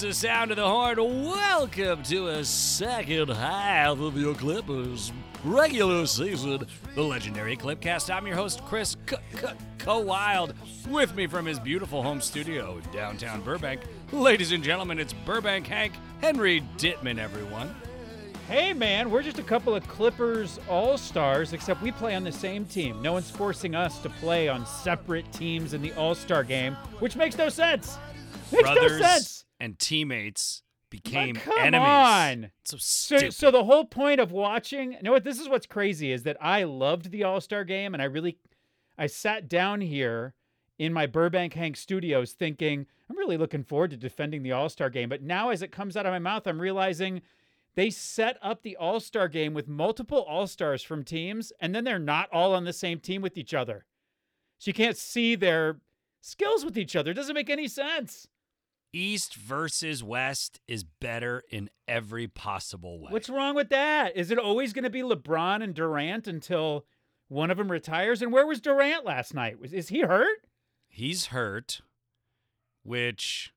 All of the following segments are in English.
That's the sound of the horn. Welcome to a second half of your Clippers regular season, the legendary Clipcast. I'm your host, Chris C- C- Co-Wild. With me from his beautiful home studio in downtown Burbank, ladies and gentlemen, it's Burbank Hank Henry Dittman. Everyone. Hey man, we're just a couple of Clippers All Stars, except we play on the same team. No one's forcing us to play on separate teams in the All Star game, which makes no sense. Makes Brothers no sense. And teammates became come enemies. on. So So, so the whole point of watching, you know what? This is what's crazy is that I loved the All Star game, and I really, I sat down here in my Burbank Hank studios thinking I'm really looking forward to defending the All Star game. But now, as it comes out of my mouth, I'm realizing they set up the All Star game with multiple All Stars from teams, and then they're not all on the same team with each other, so you can't see their skills with each other. It doesn't make any sense. East versus West is better in every possible way. What's wrong with that? Is it always going to be LeBron and Durant until one of them retires? And where was Durant last night? Was is he hurt? He's hurt, which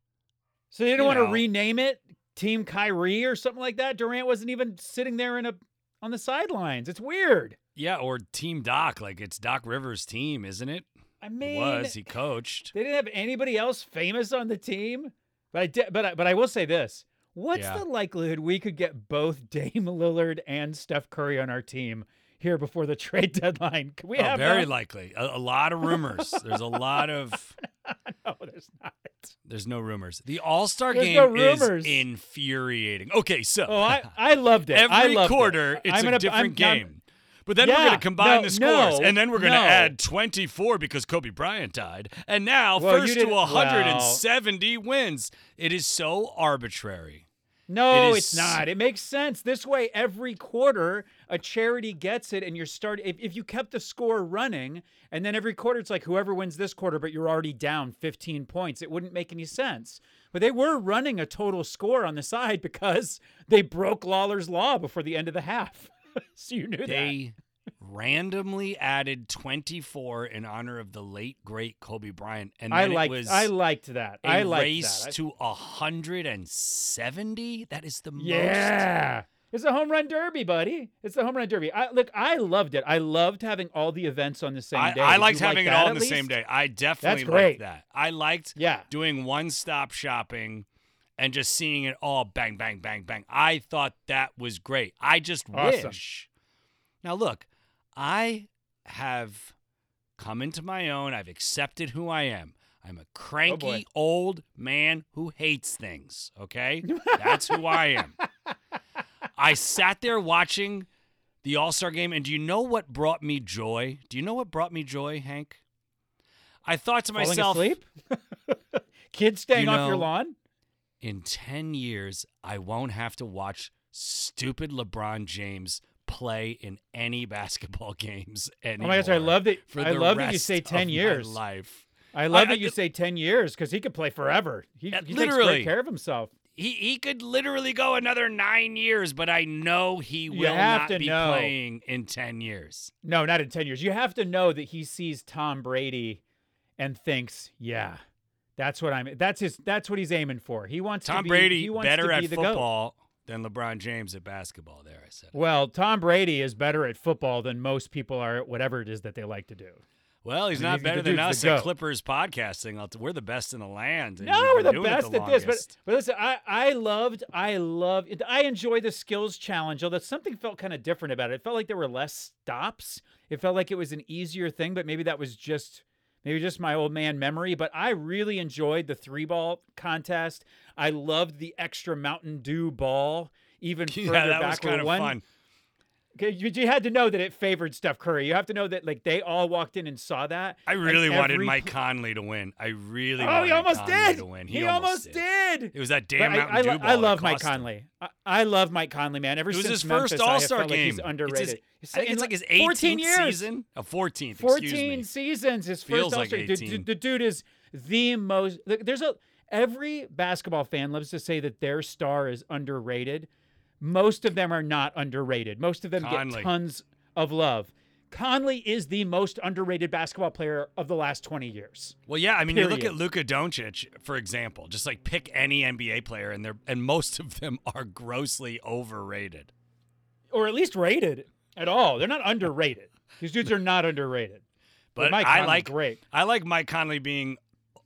So they don't want know. to rename it Team Kyrie or something like that. Durant wasn't even sitting there in a on the sidelines. It's weird. yeah, or Team Doc, like it's Doc Rivers' team, isn't it? I It mean, was he coached? they didn't have anybody else famous on the team. But I did, but I, but I will say this: What's Yeah. the likelihood we could get both Dame Lillard and Steph Curry on our team here before the trade deadline? Could we Oh, have very them? likely. A, a lot of rumors. There's a lot of. no, there's not. There's no rumors. The All Star game no is infuriating. Okay, so Oh, I, I loved it. I every loved it. quarter it's I'm a gonna- different I'm- I'm- game. But then we're going to combine no, the scores, no, and then we're going to no. add 24 because Kobe Bryant died, and now Well, first to didn't- 170 wins. It is so arbitrary. No, It it's not. It makes sense. This way, every quarter, a charity gets it, and you're starting. If, if you kept the score running, and then every quarter, it's like whoever wins this quarter, but you're already down 15 points, it wouldn't make any sense. But they were running a total score on the side because they broke Lawler's law before the end of the half. so you knew that. They randomly added 24 in honor of the late great Kobe Bryant, and I liked. it was I liked that. I liked race that. To 170. That is the most. Yeah. It's a home run derby, buddy. It's the home run derby. I, look, I loved it. I loved having all the events on the same I, day. I liked you like having it all on the same day. I definitely great. liked that. I liked Yeah. doing one stop shopping and just seeing it all bang, bang, bang, bang. I thought that was great. I just Awesome. wish. Now, look, I have come into my own. I've accepted who I am. I'm a cranky old man who hates things, okay? That's who I am. I sat there watching the All Star game, and do you know what brought me joy? Do you know what brought me joy, Hank? I thought to Falling myself, asleep? Kids staying You off your lawn? in 10 years, I won't have to watch stupid LeBron James play in any basketball games Oh anymore. my gosh, I love that. For I love that you say 10 years. life. I love I- that you say 10 years because he could play forever. He, he takes literally. great care of himself. He he could literally go another nine years, but I know he will have not to be know. playing in 10 years. No, not in 10 years. You have to know that he sees Tom Brady and thinks, yeah, that's what I'm, that's his, that's what he's aiming for. He wants to Tom be, Brady he wants better to at be the GOAT. Than LeBron James at basketball. There, I said. Well, Tom Brady is better at football than most people are at whatever it is that they like to do. Well, he's I mean, not he's- better than us at Clippers podcasting. T- We're the best in the land. No, we're the best the at this. But but listen, I I loved I loved I enjoy the skills challenge. Although something felt kind of different about it. It felt like there were less stops. It felt like it was an easier thing. But maybe that was just maybe just my old man memory. But I really enjoyed the three ball contest. I loved the extra Mountain Dew ball. Even yeah, further that back was kind of one, fun. You, had to know that it favored Steph Curry. You have to know that like they all walked in and saw that. I really wanted every Mike Conley to win. I really Oh, wanted he almost Conley did. to win. He, almost did. It was that damn I, Mountain I, Dew lo- ball. I love Mike. Conley. I, I love Mike Conley, man. Ever It was since his Memphis, first All-Star felt like game. he's It's underrated. his- He's I think it's like his 14 18th years. season. A 14th. excuse 14 me. seasons. His Feels first like All-Star. The- 18. The, the dude is the most. There's a every basketball fan loves to say that their star is underrated. Most of them are not underrated. Most of them Conley. get tons of love. Conley is the most underrated basketball player of the last 20 years. Well, yeah, I mean, you look at Luka Doncic, for example. Just like pick any NBA player, and they're and most of them are grossly overrated. Or at least rated at all. They're not underrated. These dudes are not underrated. But Mike I Conley's like great. I like Mike Conley being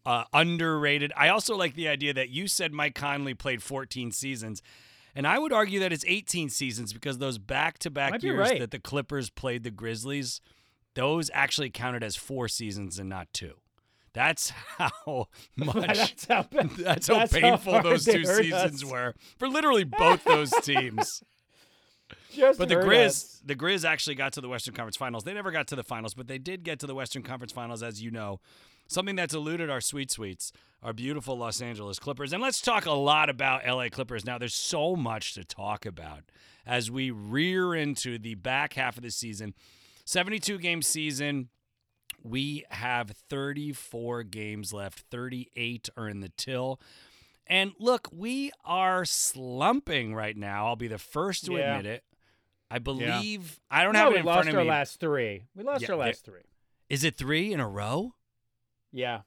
uh, underrated. I also like the idea that you said Mike Conley played 14 seasons. And I would argue that it's 18 seasons because those back to back years right. that the Clippers played the Grizzlies, those actually counted as four seasons and not two. That's how much. that's how, That's how that's how painful hard those two seasons us. were for literally both those teams. Just But the Grizz, us. the Grizz actually got to the Western Conference Finals. They never got to the finals, but they did get to the Western Conference Finals, as you know. Something that's eluded our sweet sweets, our beautiful Los Angeles Clippers. And let's talk a lot about LA Clippers now. There's so much to talk about as we rear into the back half of the season. 72 game season. We have 34 games left. 38 are in the till. And look, we are slumping right now. I'll be the first to Yeah. admit it. I believe I don't No, have it we in lost front of our last three. We lost Yeah, our last three. Is it three in a row? Yeah.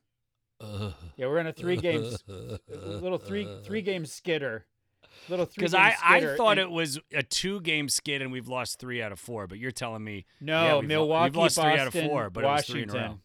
Ugh. Yeah, we're in a three games little three three game skitter. Little three Because I, I thought and- it was a two game skid and we've lost three out of four, but you're telling me No, yeah, we've lo- we've Milwaukee, lost three Boston, out of four, but it was three in a Washington.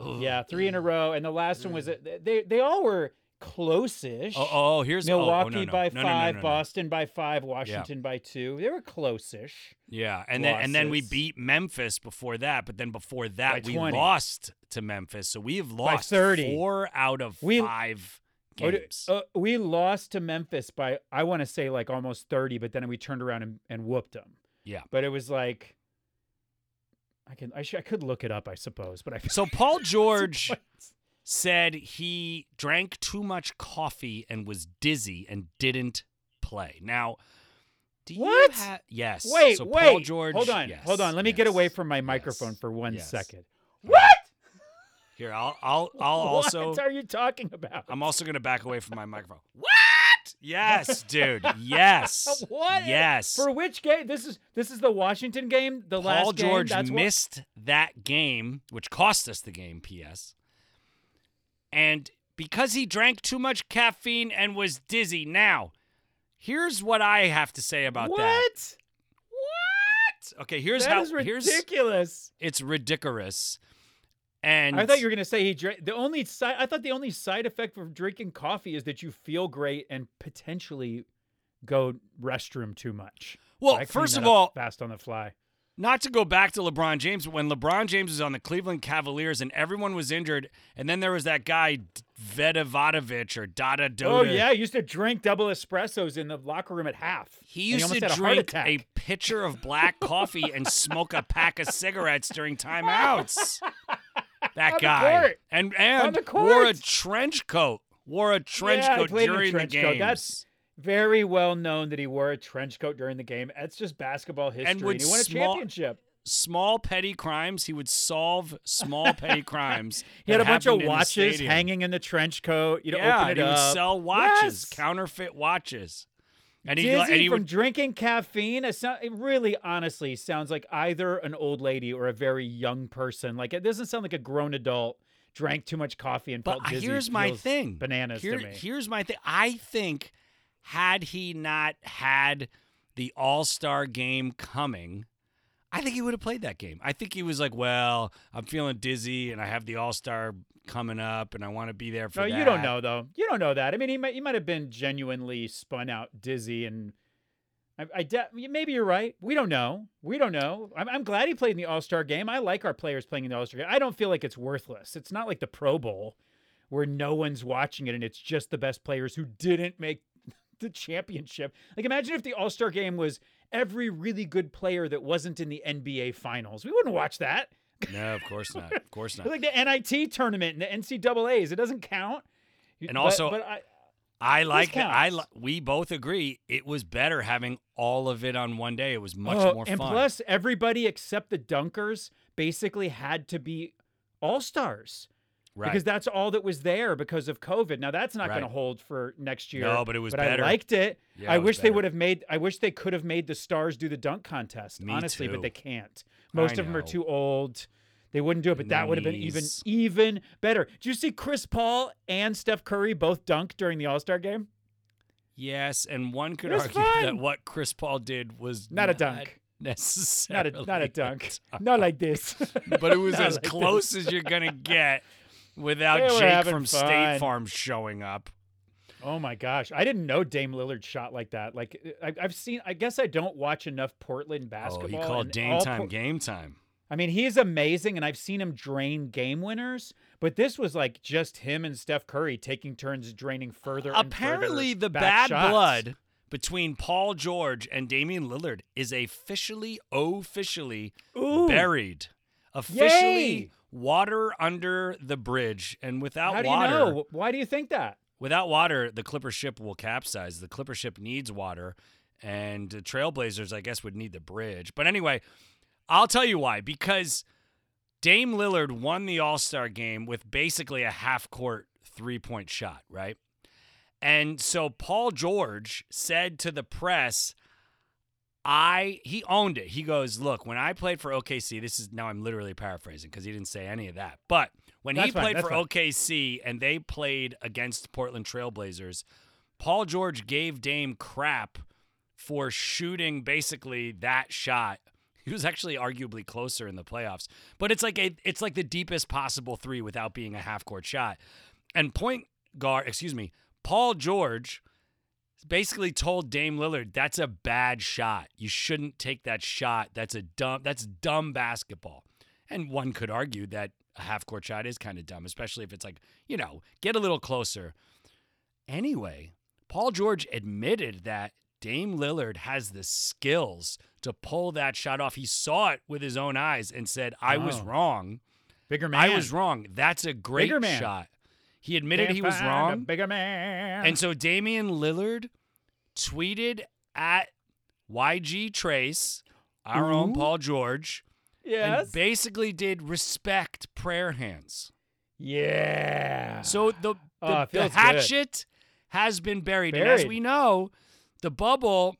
row. Yeah, three in a row, and the last one was they they all were close-ish. Oh, oh, here's oh, oh, Milwaukee no, no. by five. Boston by five, Washington by two. They were close-ish. Yeah, and then and then we beat Memphis before that, but then before that By we 20. lost to Memphis, so we have lost 30. four out of We- five Oh, games. uh, we lost to Memphis by I want to say like almost thirty, but then we turned around and, and whooped them. Yeah. but it was like I can I, sh- I could look it up, I suppose, but I so Paul George said he drank too much coffee and was dizzy and didn't play. Now, do you What? ha- yes. Wait, so wait. Paul George. hold on, yes, hold on. Let me get away from my microphone yes, for one second. What? Here, I'll I'll I'll also What are you talking about? I'm also going to back away from my microphone. What? Yes, dude. Yes. What? Yes. For which game? This is this is the Washington game. The Paul last game. George That's what- missed that game, which cost us the game, P.S. And because he drank too much caffeine and was dizzy. Now, here's what I have to say about what? that. What? What? Okay, here's That how is here's ridiculous. it's ridiculous. And I thought you were gonna say he drank. The only side I thought the only side effect of drinking coffee is that you feel great and potentially go restroom too much. Well, first of all, fast on the fly. Not to go back to LeBron James, but when LeBron James was on the Cleveland Cavaliers and everyone was injured, and then there was that guy Vedavadovich or Dada Doda. Oh yeah, he used to drink double espressos in the locker room at half. He used almost to had a drink a pitcher of black coffee and smoke a pack of cigarettes during timeouts. That On the guy. court. And and wore a trench coat. Wore a trench Yeah, coat played in a during trench the games. That's- Very well known that he wore a trench coat during the game. That's just basketball history. would he won a small- championship. small petty crimes. He would solve small petty crimes. He had a bunch of happened in the watches hanging in the trench coat. You'd yeah, open it and he would sell watches, Yes. counterfeit watches. And he, Dizzy and he from would drinking caffeine. It, sound, it really, honestly, sounds like either an old lady or a very young person. Like it doesn't sound like a grown adult drank too much coffee and But felt dizzy. here's my thing. Bananas Here- to me. Here's my thing. I think had he not had the All Star game coming, I think he would have played that game. I think he was like, "Well, I'm feeling dizzy, and I have the All Star coming up, and I want to be there for no, that." you don't know though. You don't know that. I mean, he might he might have been genuinely spun out dizzy and. I, I de- maybe you're right. We don't know. We don't know. I'm, I'm glad he played in the All Star game. I like our players playing in the All Star game. I don't feel like it's worthless. It's not like the Pro Bowl where no one's watching it and it's just the best players who didn't make the championship. Like imagine if the All Star game was every really good player that wasn't in the NBA Finals. We wouldn't watch that. No, of course not. Of course not. Like the NIT tournament and the NCAA's. It doesn't count. And But- also- but I, I like that. I li- we both agree it was better having all of it on one day. It was much Oh, more and fun. plus, everybody except the dunkers basically had to be all stars. Right. because that's all that was there because of COVID. Now that's not going to hold for next year. No, but it was but better. I liked it. Yeah, I it wish they would have made. I wish they could have made the stars do the dunk contest. Me honestly, too. but they can't. Most of them are too old. They wouldn't do it, but that would have been even even better. Did you see Chris Paul and Steph Curry both dunk during the All Star game? Yes, and one could argue that what Chris Paul did was Not a dunk. Necessarily Not a not a dunk. Not like this. but it was Not as like this. close as you're gonna get without They Jake from fun. State Farm showing up. Oh my gosh, I didn't know Dame Lillard shot like that. Like I, I've seen. I guess I don't watch enough Portland oh, basketball. Oh, basketball. he called Dame time Por- game time. I mean, he's amazing, and I've seen him drain game winners. But this was like just him and Steph Curry taking turns draining further. and Apparently, further the bad shots. blood between Paul George and Damian Lillard is officially, officially Ooh, buried. Officially, Yay! Water under the bridge, and without How do water, you know? Why do you think that? without water, the Clipper ship will capsize. The Clipper ship needs water, and the Trailblazers, I guess, would need the bridge. But anyway, I'll tell you why. Because Dame Lillard won the All Star game with basically a half court three point shot, right? And so Paul George said to the press, I he owned it. He goes, "Look, when I played for OKC, this is now I'm literally paraphrasing because he didn't say any of that. But when he That's fine, played for fine. OKC and they played against Portland Trailblazers, Paul George gave Dame crap for shooting basically that shot. He was actually arguably closer in the playoffs, but it's like a it's like the deepest possible three without being a half court shot. And point guard, excuse me, Paul George basically told Dame Lillard that's a bad shot. You shouldn't take that shot. That's a dumb that's dumb basketball. And one could argue that a half court shot is kind of dumb, especially if it's like, you know, get a little closer. Anyway, Paul George admitted that Dame Lillard has the skills to pull that shot off. He saw it with his own eyes and said, I was Oh. wrong. Bigger man. I was wrong. That's a great man. shot. He admitted Can't he was wrong. Bigger man. And so Damian Lillard tweeted at YG Trace, our own Paul George, yes. and basically did respect prayer hands. yeah. So the the, Oh, the feels good. hatchet has been buried. And as we know, the bubble,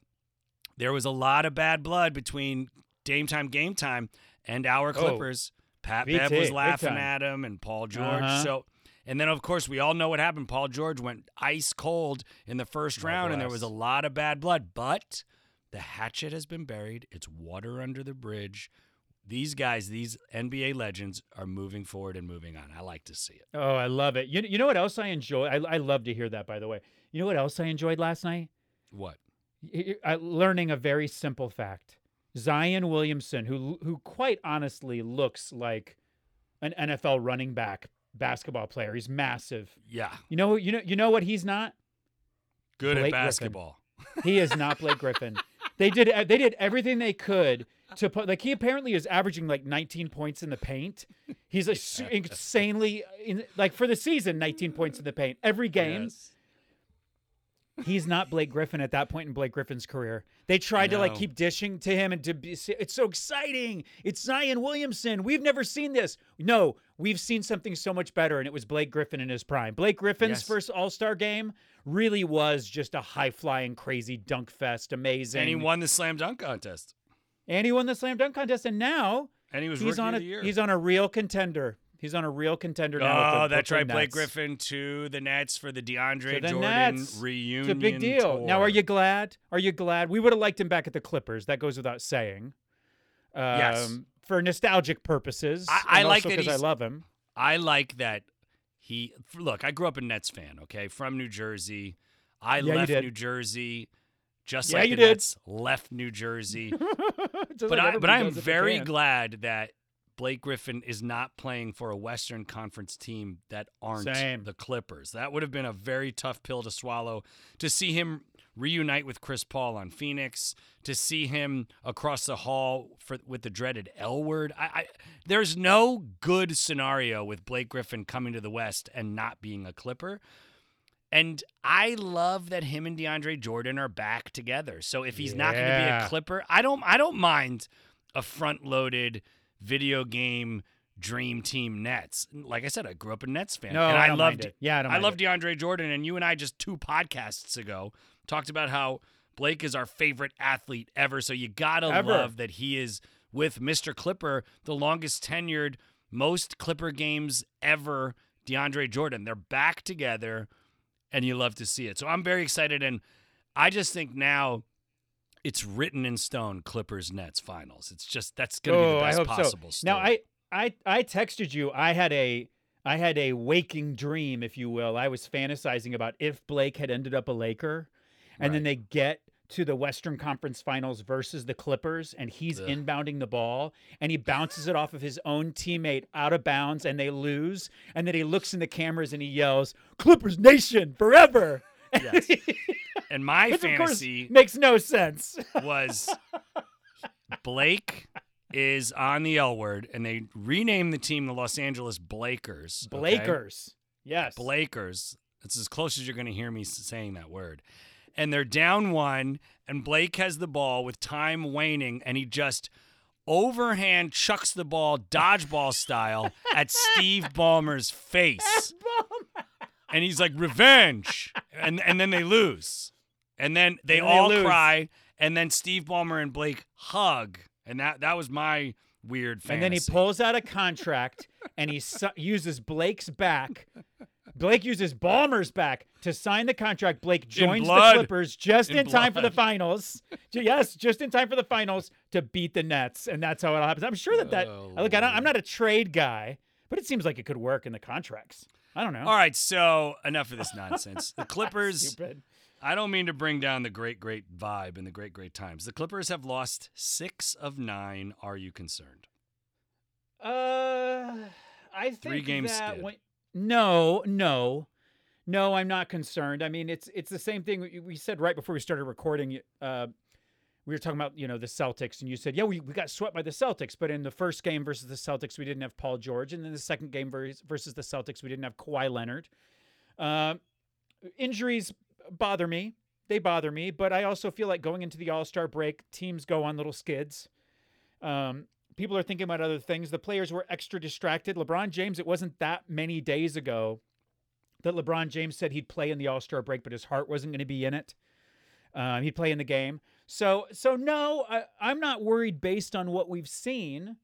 there was a lot of bad blood between Dame Time Game Time and our Oh, Clippers. Pat BT, Bev was laughing at him and Paul George. Uh-huh. So and then of course we all know what happened. Paul George went ice cold in the first Oh, round and there was a lot of bad blood. But the hatchet has been buried. It's water under the bridge. These guys, these NBA legends, are moving forward and moving on. I like to see it. Oh, I love it. You, you know what else I enjoy? I, I love to hear that, by the way. You know what else I enjoyed last night? What? I- learning a very simple fact. Zion Williamson, who who quite honestly looks like an NFL running back basketball player. He's massive. Yeah. You know you know you know what he's not? Good Blake at Griffin. basketball. He is not Blake Griffin. They did uh, they did everything they could to put like he apparently is averaging like 19 points in the paint. He's su- insanely uh, in, like for the season 19 points in the paint every game. Yes. He's not Blake Griffin at that point in Blake Griffin's career. They tried to like keep dishing to him and to be it's so exciting. It's Zion Williamson. We've never seen this. No, we've seen something so much better and it was Blake Griffin in his prime. Blake Griffin's Yes. first All-Star game really was just a high-flying crazy dunk fest, amazing. And he won the slam dunk contest. And he won the slam dunk contest and now And he was he's on a he's on a real contender. He's on a real contender now. with oh, that's right. Blake Griffin to the Nets for the DeAndre To the Jordan Nets. reunion. It's a big deal. Now, are you glad? Are you glad? We would have liked him back at the Clippers. That goes without saying. Um, Yes. For nostalgic purposes. I- I like that 'cause I love him. I like that he. Look, I grew up a Nets fan. Okay, from New Jersey. I Yeah, left. New Jersey, just Yeah, like you the did. Nets left New Jersey. But like I, but if they very glad that Blake Griffin is not playing for a Western Conference team that aren't Same. the Clippers. That would have been a very tough pill to swallow. To see him reunite with Chris Paul on Phoenix, to see him across the hall for with the dreaded L word. I, I there's no good scenario with Blake Griffin coming to the West and not being a Clipper. And I love that him and DeAndre Jordan are back together. So if he's not going to be a Clipper, I don't I don't mind a front-loaded video game dream team Nets. Like I said, I grew up a Nets fan, No, and I I, loved it. Yeah, I don't I DeAndre Jordan, and you and I just two podcasts ago talked about how Blake is our favorite athlete ever. So you gotta Ever. love that he is with Mr. Clipper, the longest tenured, most Clipper games ever. DeAndre Jordan, they're back together, and you love to see it. So I'm very excited, and I just think now it's written in stone. Clippers Nets finals. It's just that's gonna be Oh, the I best hope possible. so. Now. I I I texted you. I had a I had a waking dream, if you will. I was fantasizing about if Blake had ended up a Laker, and then they get to the Western Conference Finals versus the Clippers, and he's Ugh. inbounding the ball, and he bounces it off of his own teammate out of bounds, and they lose, and then he looks in the cameras and he yells, "Clippers Nation forever!" Yes. and my Which, fantasy makes no sense. was Blake is on the L word, and they renamed the team the Los Angeles Blakers. okay? Blakers, yes, Blakers. It's as close as you're going to hear me saying that word. And they're down one, and Blake has the ball with time waning, and he just overhand chucks the ball dodgeball style at Steve Ballmer's face. And he's like, revenge. And and then they lose. And then they And they all lose. cry. And then Steve Ballmer and Blake hug. And that that was my weird fantasy. And then he pulls out a contract and he su- uses Blake's back. Blake uses Ballmer's back to sign the contract. Blake joins the. Clippers just in, In time for the finals. Yes, just in time for the finals to beat the Nets, and that's how it all happens. I'm sure that that Oh, look. I don't, I'm not a trade guy, but it seems like it could work in the contracts. I don't know. All right, so enough of this nonsense. The Clippers, Stupid. I don't mean to bring down the great, great vibe and the great, great times. The Clippers have lost six of nine. Are you concerned? Uh, I think Three games. that when- no, no, no. I'm not concerned. I mean, it's it's the same thing we, said right before we started recording. Uh, we were talking about you know the Celtics, and you said, yeah, we, we got swept by the Celtics, but in the first game versus the Celtics, we didn't have Paul George, and then the second game vers- versus the Celtics, we didn't have Kawhi Leonard. Uh, injuries bother me. They bother me, but I also feel like going into the All Star break, teams go on little skids. Um, people are thinking about other things. The players were extra distracted. LeBron James, it wasn't that many days ago that LeBron James said he'd play in the All Star break, but his heart wasn't going to be in it. Um, he'd play in the game. So, so no, I, I'm not worried based on what we've seen.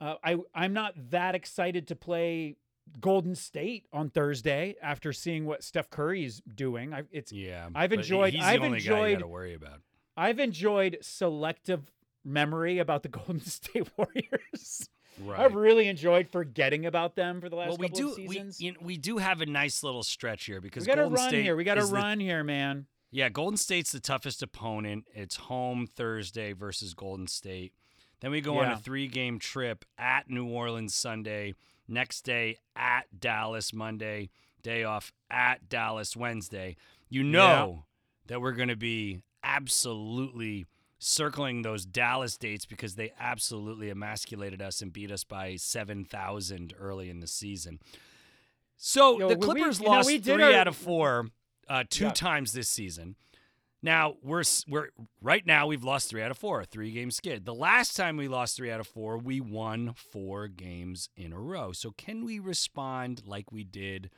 Uh, I, I'm not that excited to play Golden State on Thursday after seeing what Steph Curry's doing. I, it's Yeah, I've enjoyed- I've the only guy you enjoyed- to worry about. I've enjoyed selective memory about the Golden State Warriors. Right. I've really enjoyed forgetting about them for the last well, we couple do of we seasons. you know, we do have a nice little stretch here because We got to run State here. We got to is the- run here, man. yeah, Golden State's the toughest opponent. It's home Thursday versus Golden State. Then we go on a three-game trip at New Orleans Sunday. Next day at Dallas Monday. Day off at Dallas Wednesday. You know that we're going to be absolutely circling those Dallas dates because they absolutely emasculated us and beat us by 7,000 early in the season. So Yo, the we- we- Clippers you know, lost three our- out of four uh, two Yeah. times this season. Now we're we're right now we've lost three out of four, three game skid. The last time we lost three out of four, we won four games in a row. So can we respond like we did,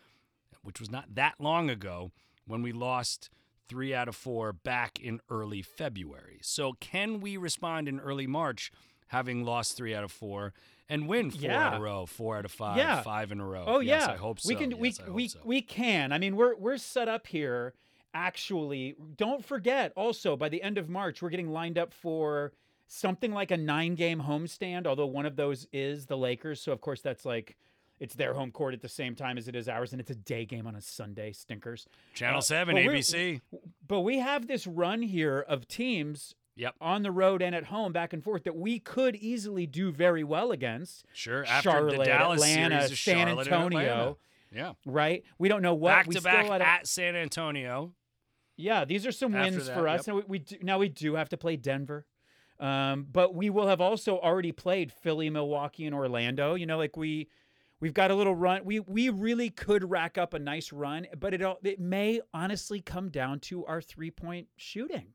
which was not that long ago, when we lost three out of four back in early February? So can we respond in early March, having lost three out of four, and win four Yeah. of row, four out of five, Yeah. five in a row? Oh Yes, yeah, I hope so. We can we Yes, hope we so. we can. I mean, we're we're set up here. Actually, don't forget. Also, by the end of March, we're getting lined up for something like a nine-game homestand. Although one of those is the Lakers, so of course that's like it's their home court at the same time as it is ours, and it's a day game on a Sunday. Stinkers. Channel uh, seven, but ABC. But we have this run here of teams Yep. on the road and at home, back and forth, that we could easily do very well against. Sure. After Charlotte, the Dallas Atlanta, series, San Charlotte Antonio. Atlanta. Yeah. Right? We don't know what back we to back gotta- at San Antonio. Yeah, these are some After wins that, for us. yep. Now we, we do, now we do have to play Denver, um, but we will have also already played Philly, Milwaukee, and Orlando. You know, like we we've got a little run. We we really could rack up a nice run, but it all it may honestly come down to our three point shooting.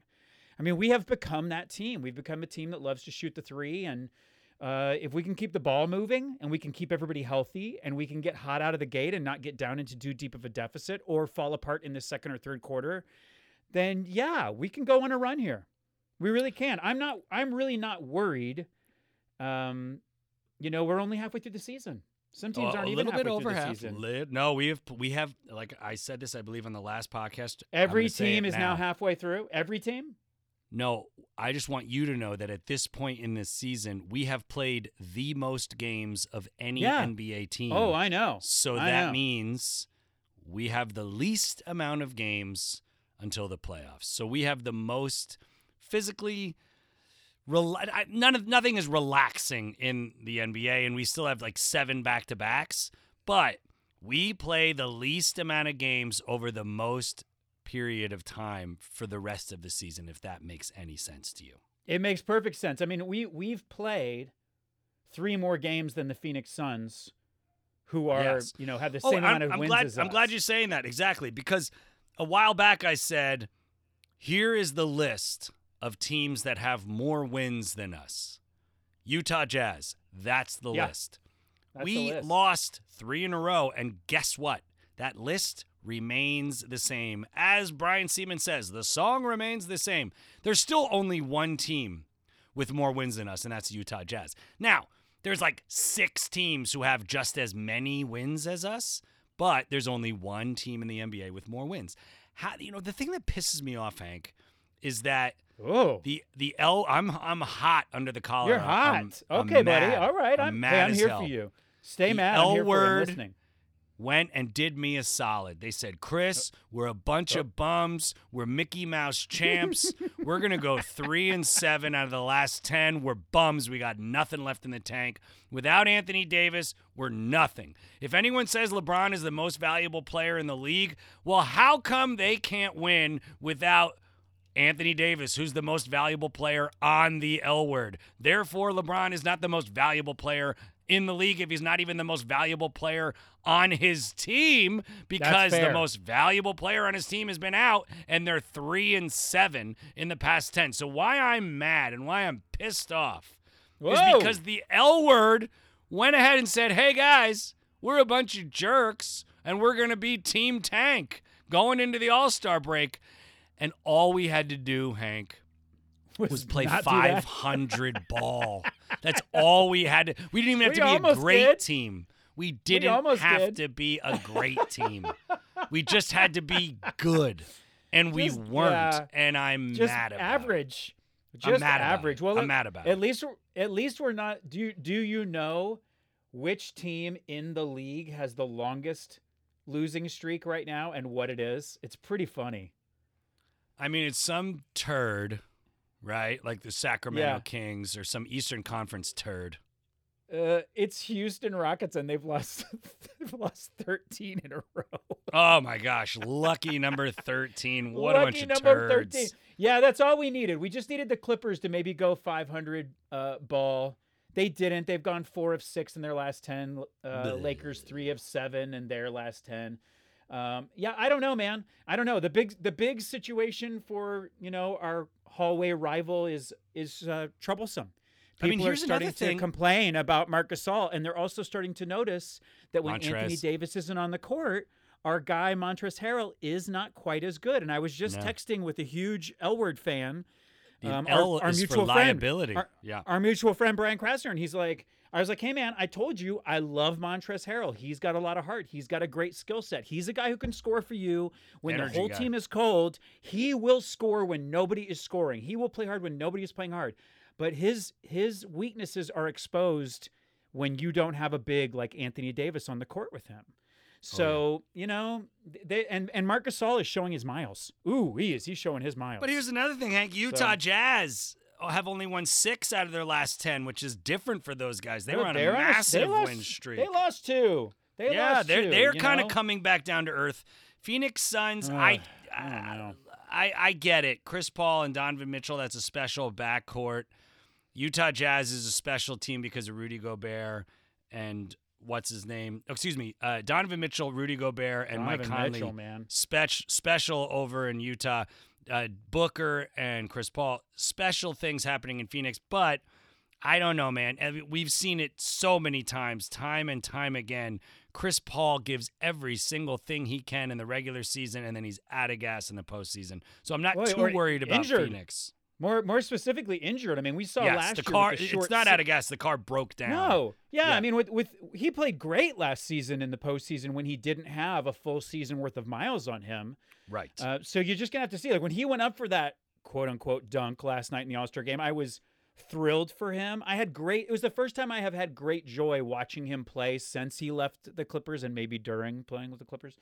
I mean, we have become that team. We've become a team that loves to shoot the three, and uh, if we can keep the ball moving and we can keep everybody healthy and we can get hot out of the gate and not get down into too deep of a deficit or fall apart in the second or third quarter, then yeah, we can go on a run here. We really can. I'm not. I'm really not worried. Um, you know, we're only halfway through the season. Some teams Uh, aren't a even little bit over half. Li- No, we have we have like I said this I believe on the last podcast. Every team is now halfway through. Every team. No, I just want you to know that at this point in this season, we have played the most games of any Yeah. NBA team. Oh, I know. so I that know. means we have the least amount of games until the playoffs. So we have the most physically rel- I- none of nothing is relaxing in the NBA and we still have like seven back-to-backs, but we play the least amount of games over the most period of time for the rest of the season if that makes any sense to you. It makes perfect sense. I mean, we we've played three more games than the Phoenix Suns, who are Yes. you know have the Oh, same amount I'm, of I'm wins glad. I'm glad you're saying that exactly because a while back I said, here is the list of teams that have more wins than us. Utah Jazz. That's the Yeah, list. That's we the list. lost three in a row, and guess what? That list remains the same. As Brian Seaman says, the song remains the same. There's still only one team with more wins than us, and that's Utah Jazz. Now, there's like six teams who have just as many wins as us, but there's only one team in the NBA with more wins. How you know the thing that pisses me off, Hank, is that Oh, the the L I'm I'm hot under the collar. you're hot. I'm- I'm okay, buddy. All right. I'm I'm, mad hey, I'm here hell. for you. Stay The mad. L I'm here for you. Listening. Went and did me a solid. They said, Chris, we're a bunch of bums. We're Mickey Mouse champs. we're going to go three and seven out of the last 10. We're bums. We got nothing left in the tank. Without Anthony Davis, we're nothing. If anyone says LeBron is the most valuable player in the league, well, how come they can't win without Anthony Davis, who's the most valuable player on the L word. Therefore, LeBron is not the most valuable player in the league if he's not even the most valuable player on his team because the most valuable player on his team has been out and they're 3 and 7 in the past 10. So why I'm mad and why I'm pissed off is because the L word went ahead and said, "Hey guys, we're a bunch of jerks and we're going to be team tank going into the All-Star break." And all we had to do, Hank, was play not that. 500 ball. That's all we had to. We didn't even have We to be a great did. team. We didn't almost have did. to be a great team. we just had to be good, and we Just- weren't. And I'm just mad about it. average. I'm Just mad about average. it. Well, I'm at- mad about At it. least, we're- at least we're not. Do you do you know which team in the league has the longest losing streak right now and what it is? It's pretty funny. I mean, it's some turd, right? Like the Sacramento Yeah. Kings or some Eastern Conference turd. Uh, it's Houston Rockets, and they've lost they've lost thirteen in a row. Oh my gosh, lucky number 13. What a bunch of number turds. 13. Yeah, that's all we needed. We just needed the Clippers to maybe go 500 uh, ball. They didn't. They've gone four of six in their last 10. Uh, Lakers three of seven in their last 10. Um, yeah, I don't know, man. I don't know. The big the big situation for you know our hallway rival is is uh, troublesome. I mean, People here's are starting to complain about Marc Gasol, and they're also starting to notice that when Anthony Davis isn't on the court, our guy Montrezl Harrell is not quite as good. And I was just No. texting with a huge L word fan, The um, L our, our is mutual for friend, liability. our, yeah. our mutual friend Brian Krasner, and he's like, I was like, hey man, I told you I love Montrezl Harrell. He's got a lot of heart. He's got a great skill set. He's a guy who can score for you when Energy the whole guy. team is cold. He will score when nobody is scoring. He will play hard when nobody is playing hard. But his his weaknesses are exposed when you don't have a big like Anthony Davis on the court with him. Oh, so you know, they and and Marc Gasol is showing his miles. Ooh, he is. He's showing his miles. But here's another thing, Hank. Utah Jazz have only won six out of their last 10, which is different for those guys. They were on a massive they lost, win streak. They lost two. They yeah, lost they're two, they're kind of coming back down to earth. Phoenix Suns, Ugh, I, I don't know. I I get it. Chris Paul and Donovan Mitchell, that's a special backcourt. Utah Jazz is a special team because of Rudy Gobert and what's his name? Oh, excuse me, uh, Donovan Mitchell, Rudy Gobert, and Mike Donovan Conley. Mitchell, man. Spec- special over in Utah. Uh, Booker and Chris Paul, special things happening in Phoenix. But I don't know, man. We've seen it so many times, time and time again. Chris Paul gives every single thing he can in the regular season, and then he's out of gas in the postseason. So I'm not too worried about injured. Phoenix. More more specifically injured. I mean, we saw yes, last the year car. the it's not out of gas. The car broke down. No, yeah, Yeah. I mean, with with he played great last season in the postseason when he didn't have a full season worth of miles on him. Right. Uh, so you're just gonna have to see. Like when he went up for that quote unquote dunk last night in the All Star game, I was thrilled for him. I had great. It was the first time I have had great joy watching him play since he left the Clippers and maybe during playing with the Clippers.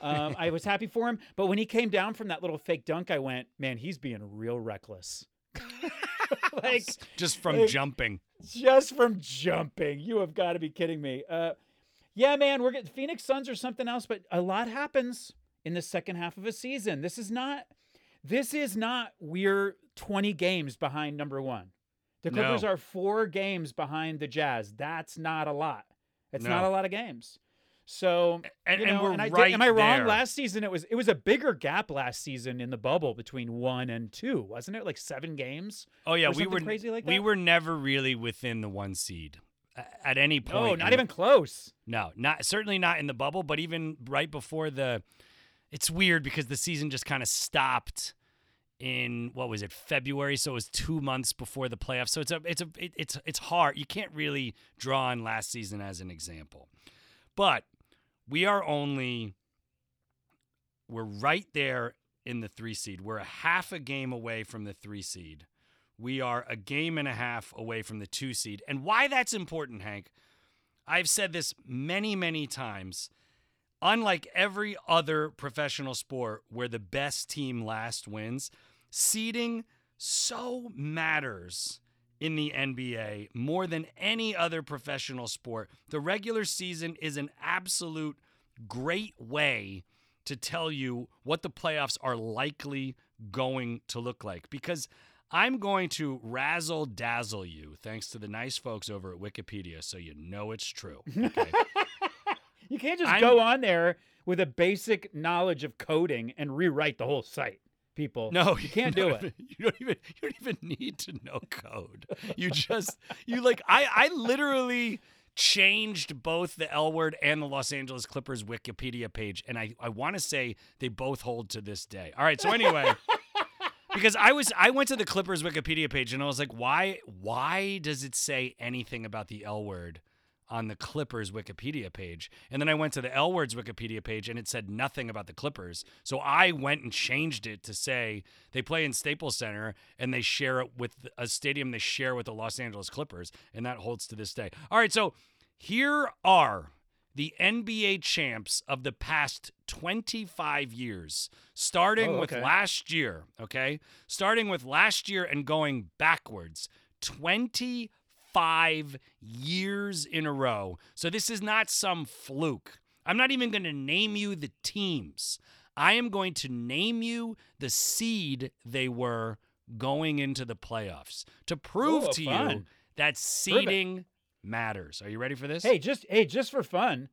Um, I was happy for him, but when he came down from that little fake dunk, I went, man, he's being real reckless. like just from like- jumping. just from jumping. You have got to be kidding me. Uh, yeah, man, we're getting Phoenix Suns or something else, but a lot happens in the second half of a season. This is not. This is not. We're 20 games behind number one. The No. Clippers are four games behind the Jazz. That's not a lot. It's not a lot of games. So And, you and we're and I did- right am I wrong? there. Last season it was it was a bigger gap last season in the bubble between one and two, wasn't it? Like seven games. Oh yeah, we were crazy like that? we were never really within the one seed at any point. No, not even close. No, not certainly not in the bubble, but even right before the it's weird because the season just kind of stopped in what was it February so it was 2 months before the playoffs so it's a it's a it, it's it's hard you can't really draw on last season as an example but we are only we're right there in the 3 seed. We're a half a game away from the 3 seed. We are a game and a half away from the 2 seed. And why that's important Hank I've said this many, many times. Unlike every other professional sport where the best team last wins, seeding so matters in the NBA more than any other professional sport. The regular season is an absolute great way to tell you what the playoffs are likely going to look like because I'm going to razzle dazzle you thanks to the nice folks over at Wikipedia so you know it's true. Okay. You can't just I'm- go on there with a basic knowledge of coding and rewrite the whole site. People, No, you can't do it. You don't even you don't even need to know code. You just you like I I literally changed both the L word and the Los Angeles Clippers Wikipedia page and I I want to say they both hold to this day. All right, so anyway, because I was I went to the Clippers Wikipedia page and I was like, why why does it say anything about the L word on the Clippers Wikipedia page? And then I went to the L words Wikipedia page and it said nothing about the Clippers. So I went and changed it to say they play in Staples Center and they share it with a stadium they share with the Los Angeles Clippers, and that holds to this day. All right, so here are the NBA champs of the past 25 years, starting Oh, with last year, okay? Starting with last year and going backwards. 25 years in a row. So this is not some fluke. I'm not even going to name you the teams. I am going to name you the seed they were going into the playoffs to prove Oh, to you that seeding matters. Are you ready for this? Hey, just hey, just for fun,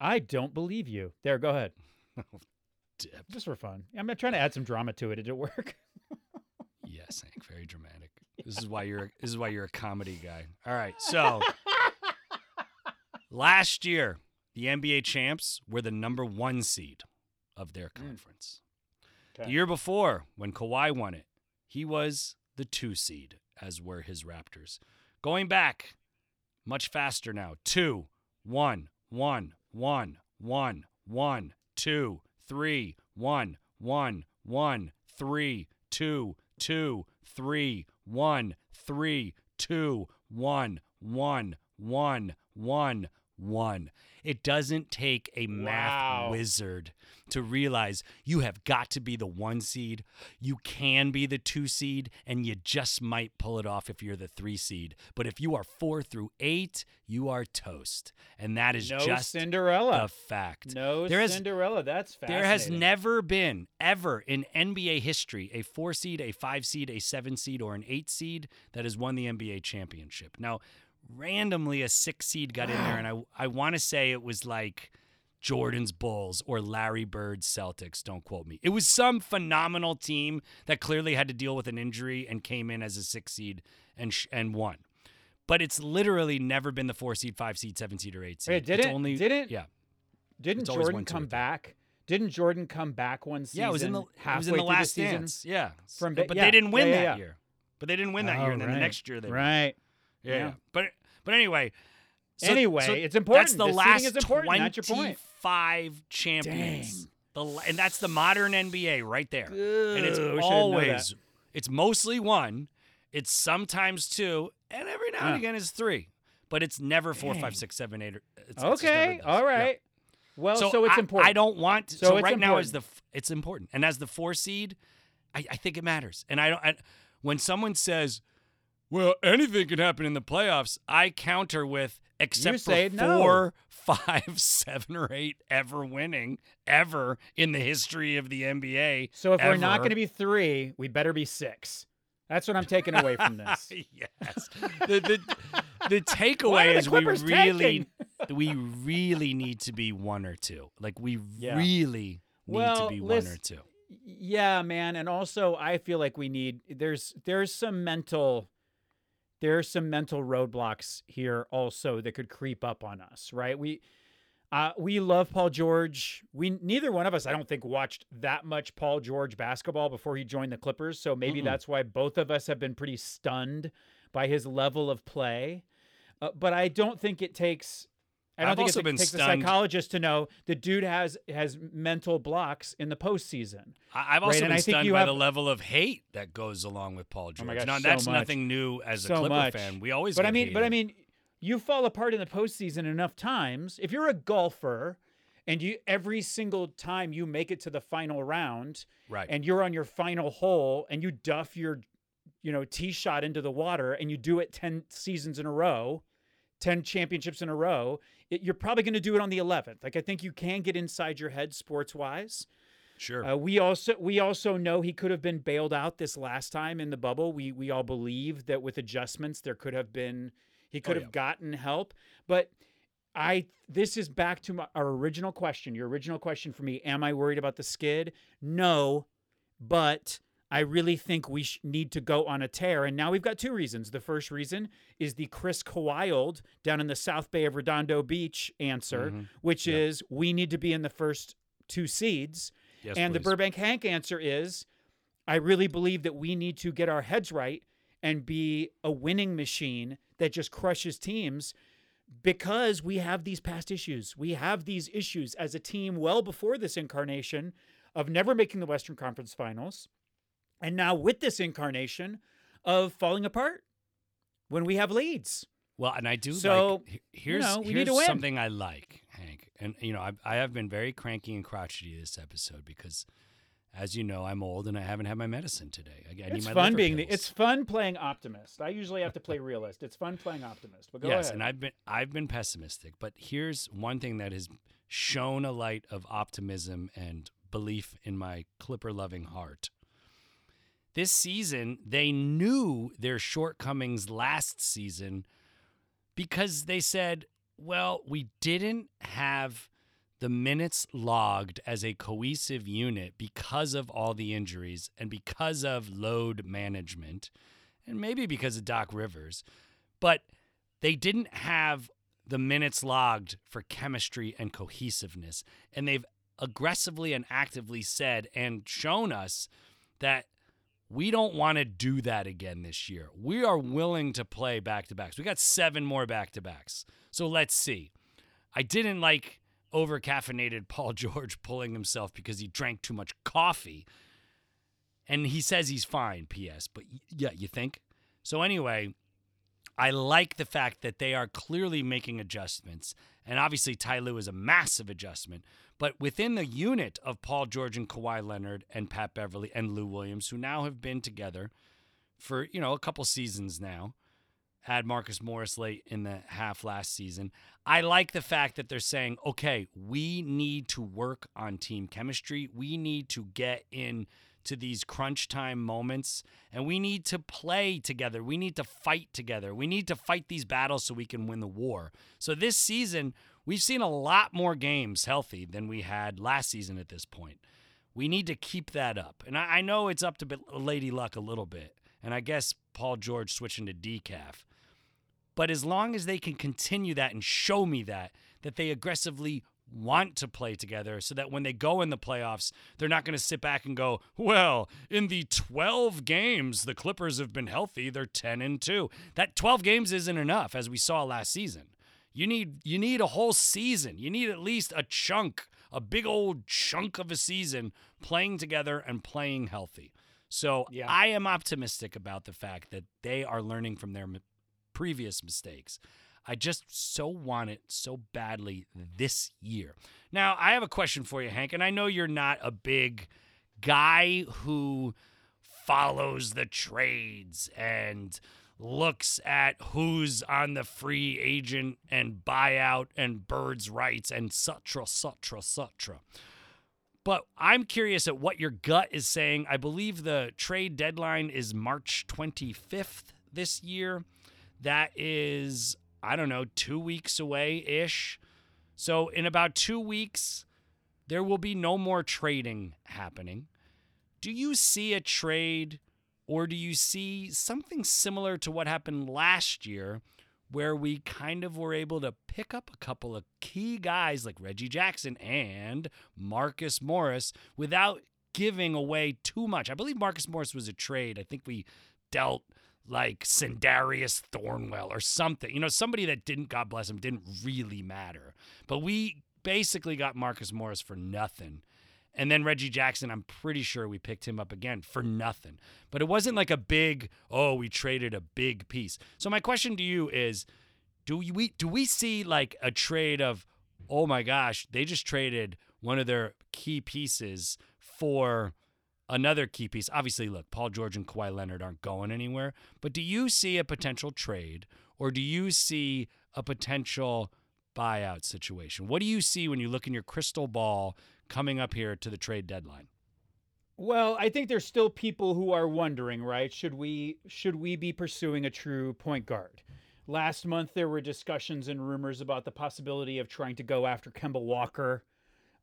I don't believe you. There, go ahead. Oh, dip. Just for fun. I'm trying to add some drama to it. Did it work? Yes, Hank, very dramatic. This is why you're this is why you're a comedy guy. All right. So last year, the NBA champs were the number 1 seed of their mm. conference. The Okay. year before, when Kawhi won it, he was the 2 seed as were his Raptors. Going back much faster now. Two, one, one, one, one, one, two, three, one, one, one, three, two, two, three, one, three, two, one, one, one, one, one. It doesn't take a math Wow. wizard to realize you have got to be the one seed. You can be the two seed, and you just might pull it off if you're the three seed. But if you are four through eight, you are toast. And that is no just Cinderella. the fact. no There has- Cinderella. That's fascinating. There has never been, ever in NBA history, a four seed, a five seed, a seven seed, or an eight seed that has won the NBA championship. Now, randomly, a six seed got in there, and I, I want to say it was like Jordan's Bulls or Larry Bird's Celtics. Don't quote me. It was some phenomenal team that clearly had to deal with an injury and came in as a six seed and sh- and won. but it's literally never been the four seed, five seed, seven seed, or eight seed. Wait, It's didn't- only didn't- yeah. Didn't Jordan one, two, or come back? Didn't Jordan come back one season? Yeah, it was in the halfway was in the last season? dance. Yeah, From but yeah, they didn't win yeah, yeah, that year. But they didn't win that Oh, year, and then the next year they right. Yeah, yeah. Yeah. But but anyway. so- anyway, so it's important. That's the, seeding last is important, not your point. twenty-five champions. Dang. The and that's the modern NBA right there. and it's Ugh, wish I didn't know that. always it's mostly one. It's sometimes two, and every now and again it's three. But it's never four, Dang. five, six, seven, eight. It's, it's Okay, those. all Yeah. Well, so, So, it's I, important. I don't want. So So, it's right now is the it's important, and as the four seed, I, I think it matters. And I don't. I, when someone says, "Well, anything can happen in the playoffs," I counter with, "Except for no. four, five, seven, or eight ever winning ever in the history of the NBA." So if we're not going to be three, we better be six. That's what I'm taking away from this. yes. The the, the takeaway the is we really we really need to be one or two. Like we Yeah. really need Well, to be listen- one or two. Yeah, man, and also I feel like we need there's there's some mental there's some mental roadblocks here also that could creep up on us, right? We uh, we love Paul George. We neither one of us, I don't think, watched that much Paul George basketball before he joined the Clippers. So maybe Mm-mm. that's why both of us have been pretty stunned by his level of play. Uh, but I don't think it takes. I don't I've think also it been takes a stunned- psychologist to know the dude has has mental blocks in the postseason. I- I've Right, also and been think stunned by have- the level of hate that goes along with Paul George. Oh my gosh, now so that's much. nothing new as a So Clipper much. fan. We always But I mean, but I mean, you fall apart in the postseason enough times. If you're a golfer, and you every single time you make it to the final round, right. and you're on your final hole, and you duff your, you know, tee shot into the water, and you do it ten seasons in a row, ten championships in a row, you're probably going to do it on the eleventh. Like I think you can get inside your head sports wise. sure. Uh, we also we also know he could have been bailed out this last time in the bubble. We we all believe that with adjustments there could have been he could Oh, have yeah. gotten help. But I this is back to my, our original question. Your original question for me: Am I worried about the skid? No, but I really think we sh- need to go on a tear. And now we've got two reasons. The first reason is the Chris Kawhild down in the South Bay of Redondo Beach answer, Mhm. which Yeah. is we need to be in the first two seeds. yes, and the. Burbank Hank answer is I really believe that we need to get our heads right and be a winning machine that just crushes teams because we have these past issues. We have these issues as a team well before this incarnation of never making the Western Conference Finals. And now with this incarnation of falling apart when we have leads. Well, and I do So, like. he- Here's know, we need here's something I like, Hank, and you know I, I have been very cranky and crotchety this episode because, as you know, I'm old and I haven't had my medicine today. I, I need It's my fun being the, it's fun playing optimist. I usually have to play realist. It's fun playing optimist. But go ahead. yes, ahead. and I've been I've been pessimistic, but here's one thing that has shown a light of optimism and belief in my Clipper loving heart. This season, they knew their shortcomings last season because they said, well, we didn't have the minutes logged as a cohesive unit because of all the injuries and because of load management and maybe because of Doc Rivers. But they didn't have the minutes logged for chemistry and cohesiveness. And they've aggressively and actively said and shown us that we don't want to do that again this year. We are willing to play back to backs. We got seven more back to backs. So let's see. I didn't like over caffeinated Paul George pulling himself because he drank too much coffee. And he says he's fine, P.S. But yeah, you think? So anyway, I like the fact that they are clearly making adjustments. And obviously, Ty Lue is a massive adjustment. But within the unit of Paul George and Kawhi Leonard and Pat Beverley and Lou Williams, who now have been together for, you know, a couple seasons now, had Marcus Morris late in the half last season. I like the fact that they're saying, okay, we need to work on team chemistry. We need to get in to these crunch time moments and we need to play together. We need to fight together. We need to fight these battles so we can win the war. So this season, we've seen a lot more games healthy than we had last season at this point. We need to keep that up. And I, know it's up to Lady Luck a little bit. And I guess Paul George switching to decaf. But as long as they can continue that and show me that, that they aggressively want to play together so that when they go in the playoffs, they're not going to sit back and go, well, in the 12 games the Clippers have been healthy, they're 10 and 2. That 12 games isn't enough as we saw last season. You need you need a whole season. You need at least a chunk, a big old chunk of a season playing together and playing healthy. So Yeah. I am optimistic about the fact that they are learning from their previous mistakes. I just so want it so badly mm-hmm. this year. Now, I have a question for you, Hank, and I know you're not a big guy who follows the trades and looks at who's on the free agent and buyout and birds' rights and sutra, sutra, sutra. But I'm curious at what your gut is saying. I believe the trade deadline is March 25th this year. That is, I don't know, two weeks away ish. So, in about two weeks, there will be no more trading happening. Do you see a trade or do you see something similar to what happened last year where we kind of were able to pick up a couple of key guys like Reggie Jackson and Marcus Morris without giving away too much? I believe Marcus Morris was a trade. I think we dealt like Sindarius Thornwell or something. You know, somebody that didn't, God bless him, didn't really matter. But we basically got Marcus Morris for nothing. And then Reggie Jackson, I'm pretty sure we picked him up again for nothing. But it wasn't like a big, oh, we traded a big piece. So my question to you is, do we do we see like a trade of, oh my gosh, they just traded one of their key pieces for another key piece. Obviously, look, Paul George and Kawhi Leonard aren't going anywhere. But do you see a potential trade or do you see a potential buyout situation? What do you see when you look in your crystal ball coming up here to the trade deadline? Well, I think there's still people who are wondering, right? Should we should we be pursuing a true point guard? Last month there were discussions and rumors about the possibility of trying to go after Kemba Walker.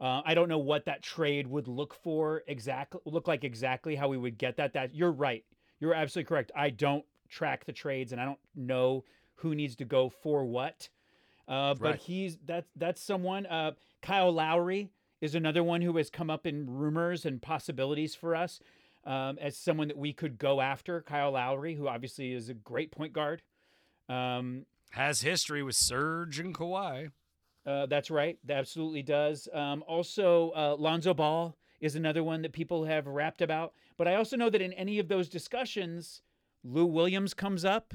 Uh, I don't know what that trade would look for exactly look like exactly how we would get that. That you're right. You're absolutely correct. I don't track the trades and I don't know who needs to go for what. Uh, but Right. he's that's that's someone. Uh, Kyle Lowry is another one who has come up in rumors and possibilities for us um, as someone that we could go after. Kyle Lowry, who obviously is a great point guard. Um, Has history with Serge and Kawhi. Uh, that's right. That absolutely does. Um, also, uh, Lonzo Ball is another one that people have rapped about. But I also know that in any of those discussions, Lou Williams comes up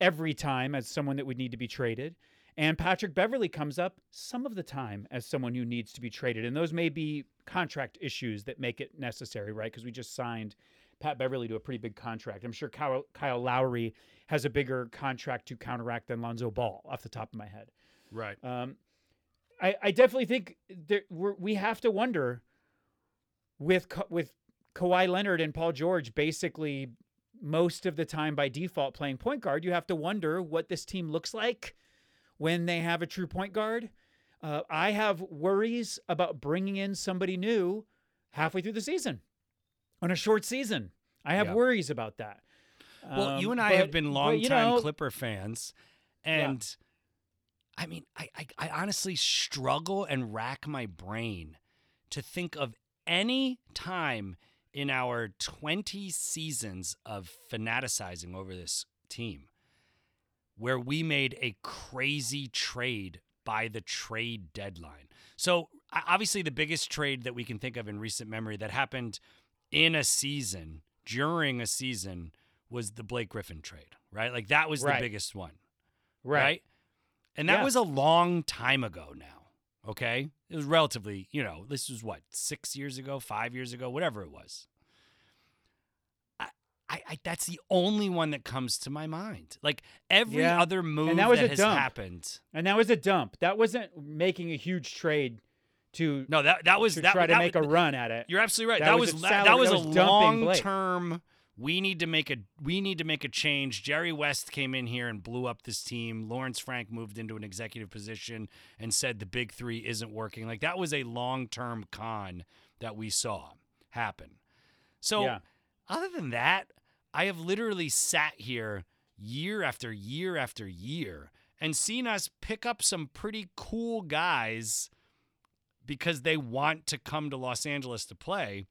every time as someone that would need to be traded. And Patrick Beverley comes up some of the time as someone who needs to be traded. And those may be contract issues that make it necessary, right? Because we just signed Pat Beverley to a pretty big contract. I'm sure Kyle, Kyle Lowry has a bigger contract to counteract than Lonzo Ball off the top of my head. Right. Um, I, I definitely think there, we're, we have to wonder with with Kawhi Leonard and Paul George basically most of the time by default playing point guard. You have to wonder what this team looks like when they have a true point guard. Uh, I have worries about bringing in somebody new halfway through the season on a short season. I have Yeah. worries about that. Well, you Um, and I have but- been but, longtime you know, Clipper fans, and I mean, I, I I honestly struggle and rack my brain to think of any time in our 20 seasons of fanaticizing over this team where we made a crazy trade by the trade deadline. So, obviously, the biggest trade that we can think of in recent memory that happened in a season, during a season, was the Blake Griffin trade, right? Like, that was Right. the biggest one, right. right? And that Yeah. was a long time ago now, okay? It was relatively, you know, this was what, six years ago, five years ago, whatever it was. I, I, I that's the only one that comes to my mind. Like every Yeah. other move that was that a has dump. happened. And that was a dump. That wasn't making a huge trade to No, that that was to that, try to that make a run at it. You're absolutely right. That That, was was a salary- that was that a was long term. We need to make a we need to make a change. Jerry West came in here and blew up this team. Lawrence Frank moved into an executive position and said the big three isn't working. Like that was a long term con that we saw happen. So Yeah. other than that, I have literally sat here year after year after year and seen us pick up some pretty cool guys because they want to come to Los Angeles to play.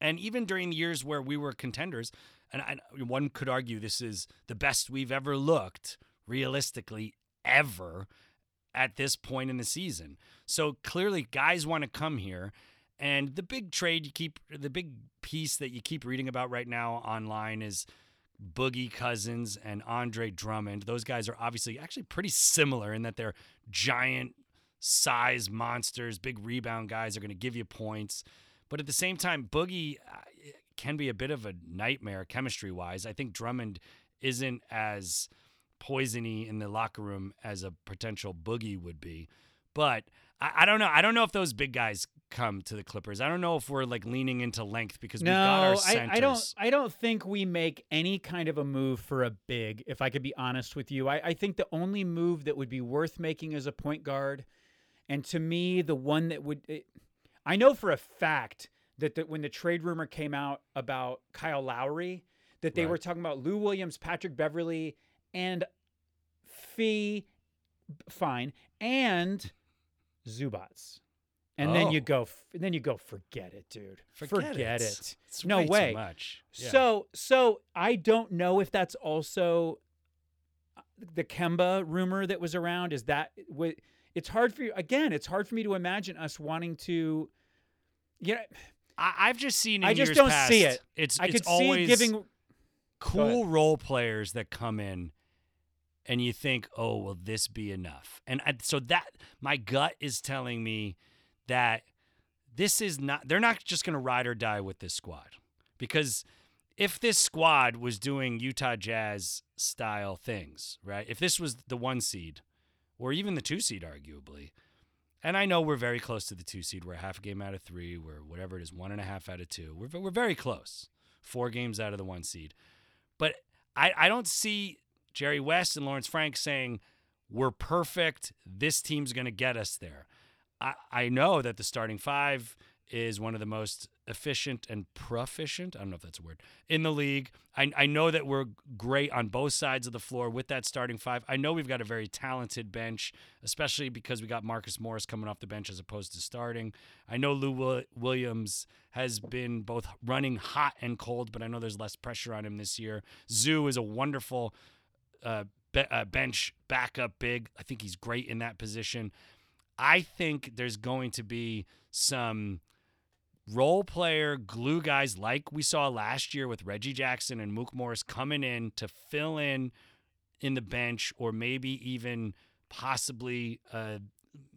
And even during the years where we were contenders, and I, one could argue this is the best we've ever looked realistically ever at this point in the season. So clearly, guys want to come here. And the big trade you keep, the big piece that you keep reading about right now online is Boogie Cousins and Andre Drummond. Those guys are obviously actually pretty similar in that they're giant size monsters, big rebound guys are going to give you points. But at the same time, Boogie uh, can be a bit of a nightmare chemistry wise. I think Drummond isn't as poisony in the locker room as a potential Boogie would be. But I, I, don't know. I don't know if those big guys come to the Clippers. I don't know if we're like leaning into length because no, we've got our centers. I, I don't. I don't think we make any kind of a move for a big. If I could be honest with you, I, I think the only move that would be worth making is a point guard, and to me, the one that would. It, I know for a fact that the, when the trade rumor came out about Kyle Lowry, that they right. were talking about Lou Williams, Patrick Beverley, and Fee, fine, and Zubac. And oh. then you oh. go, then you go, forget it, dude. Forget, forget it. it. no way. way. much. Yeah. So, so I don't know if that's also uh, the Kemba rumor that was around. Is that it's hard for you again? It's hard for me to imagine us wanting to. Yeah, I, have just seen. I just don't past, see it. It's I it's could always see giving cool role players that come in and you think, oh, will this be enough? And I, so that my gut is telling me that this is not, they're not just going to ride or die with this squad. Because if this squad was doing Utah Jazz style things, right? If this was the one seed or even the two seed, arguably, and I know we're very close to the two seed. We're a half a game out of three. We're whatever it is, one and a half out of two. We're, we're very close. Four games out of the one seed. But I, I don't see Jerry West and Lawrence Frank saying, We're perfect. This team's going to get us there. I, I know that the starting five is one of the most efficient and proficient. I don't know if that's a word in the league. I, I know that we're great on both sides of the floor with that starting five. I know we've got a very talented bench, especially because we got Marcus Morris coming off the bench as opposed to starting. I know Lou Williams has been both running hot and cold, but I know there's less pressure on him this year. Zoo is a wonderful uh, be- uh, bench backup big. I think he's great in that position. I think there's going to be some role player glue guys like we saw last year with Reggie Jackson and Mook Morris coming in to fill in in the bench or maybe even possibly a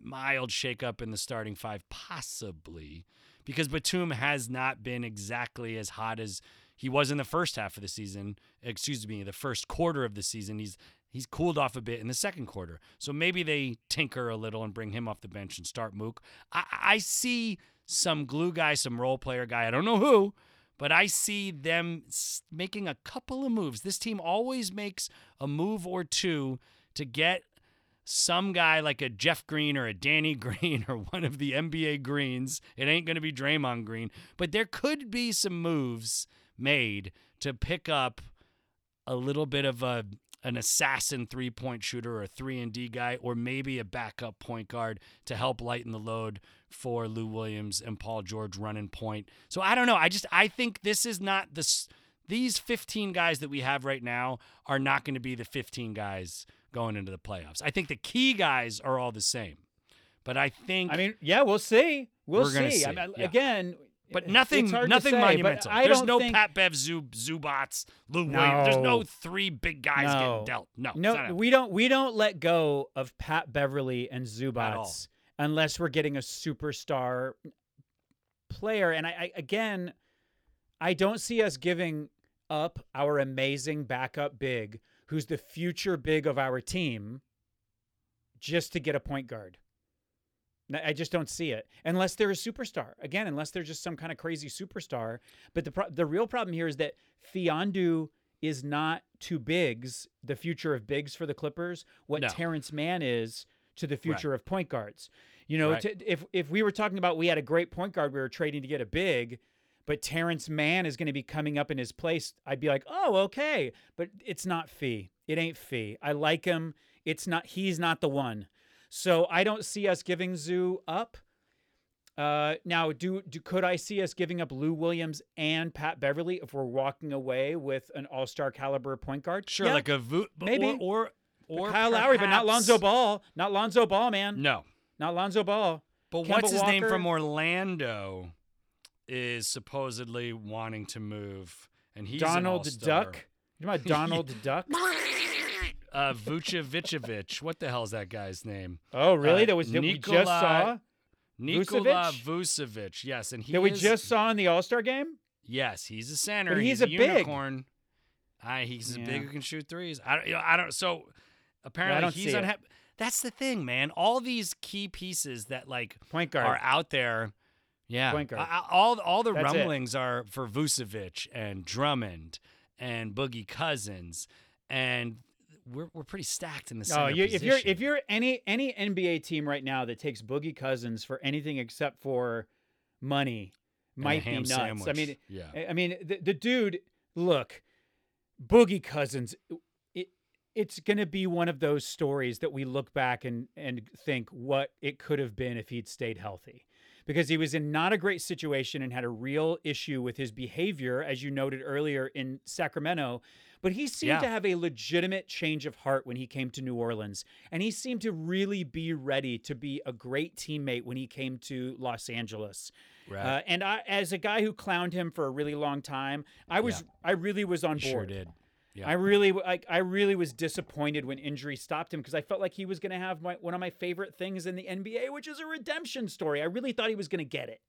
mild shakeup in the starting five, possibly because Batum has not been exactly as hot as he was in the first half of the season. Excuse me, the first quarter of the season. He's he's cooled off a bit in the second quarter. So maybe they tinker a little and bring him off the bench and start Mook. I, I see some glue guy, some role player guy. I don't know who, but I see them making a couple of moves. This team always makes a move or two to get some guy like a Jeff Green or a Danny Green or one of the NBA Greens. It ain't going to be Draymond Green, but there could be some moves made to pick up a little bit of a an assassin three point shooter or a three and D guy, or maybe a backup point guard to help lighten the load for Lou Williams and Paul George running point. So I don't know. I just I think this is not this. These 15 guys that we have right now are not going to be the 15 guys going into the playoffs. I think the key guys are all the same. But I think I mean, yeah, we'll see. We'll see. see. I mean, yeah. Again, but nothing, nothing say, monumental. There's no think... Pat Bev, Zub, Zubac, Lou no. Williams. There's no three big guys no. getting dealt. No, no, we don't. We don't let go of Pat Beverley and Zubac unless we're getting a superstar player. And I, I again, I don't see us giving up our amazing backup big, who's the future big of our team, just to get a point guard. I just don't see it unless they're a superstar. Again, unless they're just some kind of crazy superstar. But the pro- the real problem here is that Fiondu is not to bigs, the future of bigs for the Clippers, what no. Terance Mann is to the future right. of point guards. You know, right. to, if if we were talking about we had a great point guard we were trading to get a big, but Terance Mann is going to be coming up in his place, I'd be like, oh, okay. But it's not Fee. It ain't Fee. I like him. It's not. He's not the one. So I don't see us giving Zoo up. Uh, now, do, do could I see us giving up Lou Williams and Pat Beverley if we're walking away with an All Star caliber point guard? Sure, Yeah, like a vo- maybe. or or, or Kyle Lowry, but not Lonzo Ball. Not Lonzo Ball, man. No, Not Lonzo Ball. but Kemba what's his name from Orlando is supposedly wanting to move, and he's Donald. Duck. You know about Donald Duck? Uh, Vucevic. What the hell is that guy's name? Oh, really? Uh, that was that we just saw. Nikola Vucevic? Vucevic. Yes, and he That we is- just saw in the All Star game. Yes, he's a center. But he's a, a big. unicorn. He's Yeah. big who can shoot threes. I don't. You know, I don't. So apparently don't he's unhappy. That's the thing, man. All these key pieces that like Point guard. are out there. Yeah, Point guard. I- all all the That's it. rumblings are for Vucevic and Drummond and Boogie Cousins, and we're we're pretty stacked in the Oh, center you, if you're if you're any any NBA team right now that takes Boogie Cousins for anything except for money, And might be nuts. sandwich. I mean, yeah, I- I mean, the, the dude, look, Boogie Cousins, it, it's going to be one of those stories that we look back and, and think what it could have been if he'd stayed healthy. Because he was in not a great situation and had a real issue with his behavior, as you noted earlier in Sacramento. But he seemed Yeah. to have a legitimate change of heart when he came to New Orleans. And he seemed to really be ready to be a great teammate when he came to Los Angeles. right. Uh, and I, as a guy who clowned him for a really long time, I was, I really was on board. sure did. Yeah. I really, I, I really was disappointed when injury stopped him because I felt like he was going to have my, one of my favorite things in the NBA, which is a redemption story. I really thought he was going to get it.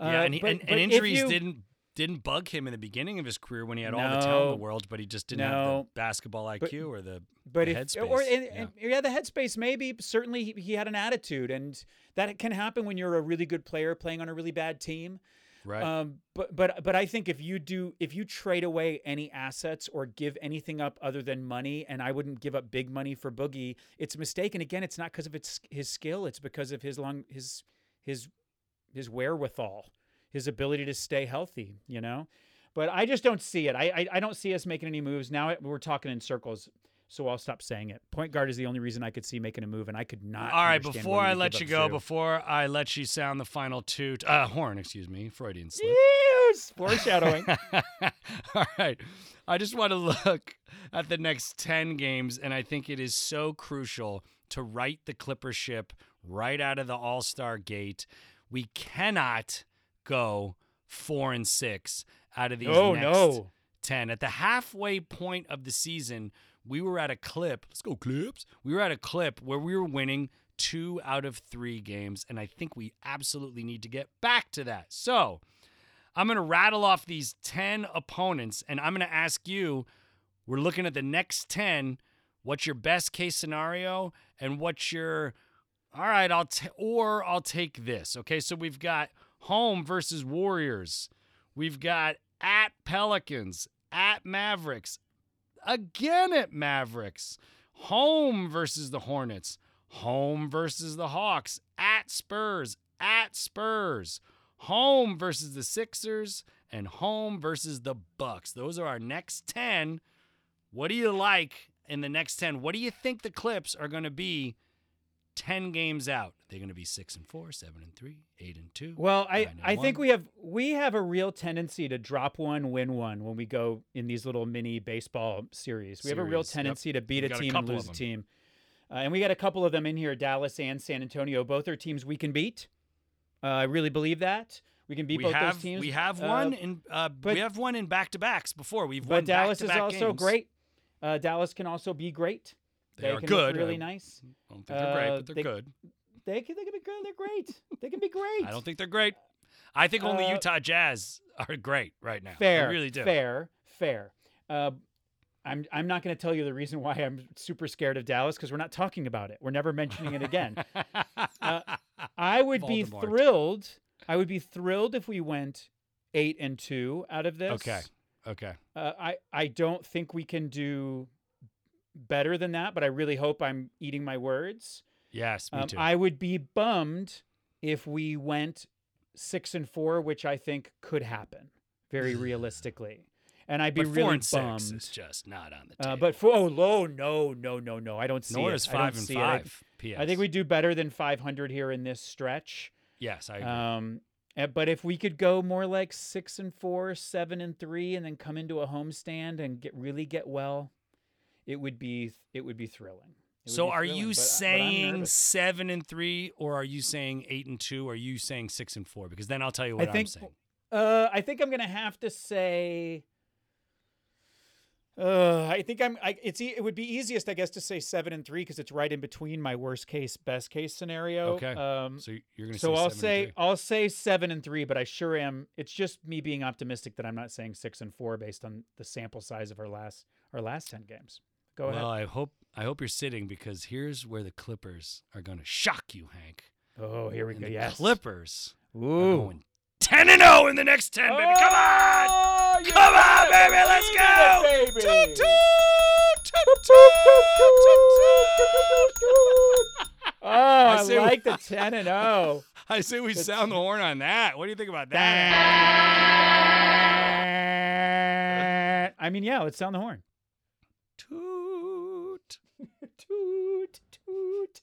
Yeah, Uh, and, he, but- and, but and injuries you- didn't didn't bug him in the beginning of his career when he had all the talent in the world, but he just didn't have the basketball IQ or the But the if headspace. or and, yeah. and- yeah, the headspace maybe. Certainly, he, he had an attitude, and that can happen when you're a really good player playing on a really bad team. right. Um, but but but I think if you do if you trade away any assets or give anything up other than money, and I wouldn't give up big money for Boogie, it's a mistake. And again, it's not because of its his skill; it's because of his long his his his wherewithal, his ability to stay healthy. You know, but I just don't see it. I I, I don't see us making any moves now. We're talking in circles. So I'll stop saying it. Point guard is the only reason I could see making a move, and I could not. all right, before I let you go, before I let you sound the final toot, uh, horn, excuse me, Freudian slip. Yes, foreshadowing. All right. I just want to look at the next 10 games, and I think it is so crucial to right the Clipper ship right out of the All Star gate. We cannot go four and six out of these oh next no. 10. At the halfway point of the season, we were at a clip. Let's go, Clips. We were at a clip where we were winning two out of three games, and I think we absolutely need to get back to that. So I'm going to rattle off these 10 opponents, and I'm going to ask you we're looking at the next 10. What's your best case scenario, and what's your all right, I'll t- or I'll take this. Okay, so we've got home versus Warriors. We've got at Pelicans, at Mavericks, again at Mavericks, home versus the Hornets, home versus the Hawks, at Spurs, at Spurs, home versus the Sixers, and home versus the Bucks. Those are our next 10. What do you like in the next 10? What do you think the Clips are going to be 10 games out? They're going to be 6 and 4, 7 and 3, 8 and 2. Well, I, I think one. we have we have a real tendency to drop one, win one when we go in these little mini baseball series. We have a real Series, yep. tendency to beat We've a got a team and lose a team. Uh, and we got a couple of them in here, Dallas and San Antonio. Both are teams we can beat. Uh, I really believe that we can beat we both have those teams. we have Uh, one in uh, but- we have one in back to backs before. We've won but Dallas is also games. great. Uh, Dallas can also be great. They, are can good. Really I nice. don't think they're great, Uh, but they're they- good. They can they can be good. They're great. They can be great. I don't think they're great. I think only Uh, Utah Jazz are great right now. Fair. I really do. Fair. Fair. Uh, I'm I'm not going to tell you the reason why I'm super scared of Dallas because we're not talking about it. We're never mentioning it again. Uh, I would be thrilled. I would be thrilled if we went eight and two out of this. okay. Okay. Uh, I I don't think we can do better than that, but I really hope I'm eating my words. Yes, me Um, too. I would be bummed if we went six and four, which I think could happen very realistically. And I'd be but really bummed. six is just not on the table. uh, but for oh no no no no no I don't see nor it. is I don't five and it. I- five. P.S. I think we do better than 500 here in this stretch. Yes, I agree. Um, eh, but if we could go more like six and four, seven and three, and then come into a homestand and get really get well, it would be it would be thrilling. Would so be are thrilling, you but- but saying nervous. seven and three, or are you saying eight and two? Or are you saying six and four? Because then I'll tell you I what I'm think- saying. Uh, I think I'm gonna have to say. Uh, I think I'm. I, it's it would be easiest, I guess, to say seven and three because it's right in between my worst case, best case scenario. Okay. Um, So you're gonna. so say I'll seven and say. I'll say seven and three, but I sure am. It's just me being optimistic that I'm not saying six and four based on the sample size of our last our last ten games. Go Well, ahead. I hope I hope you're sitting because here's where the Clippers are going to shock you, Hank. Oh, here we And go. the Yes. Clippers are Ooh. going ten and zero in the next ten, baby. Come on, Oh, come on, baby, let's go. it, baby. Toot, toot, toot, toot, toot, toot. Oh, I, we- like the ten and oh. I say we That's- sound the horn on that. What do you think about that? I mean, yeah, let's sound the horn. toot. toot, toot.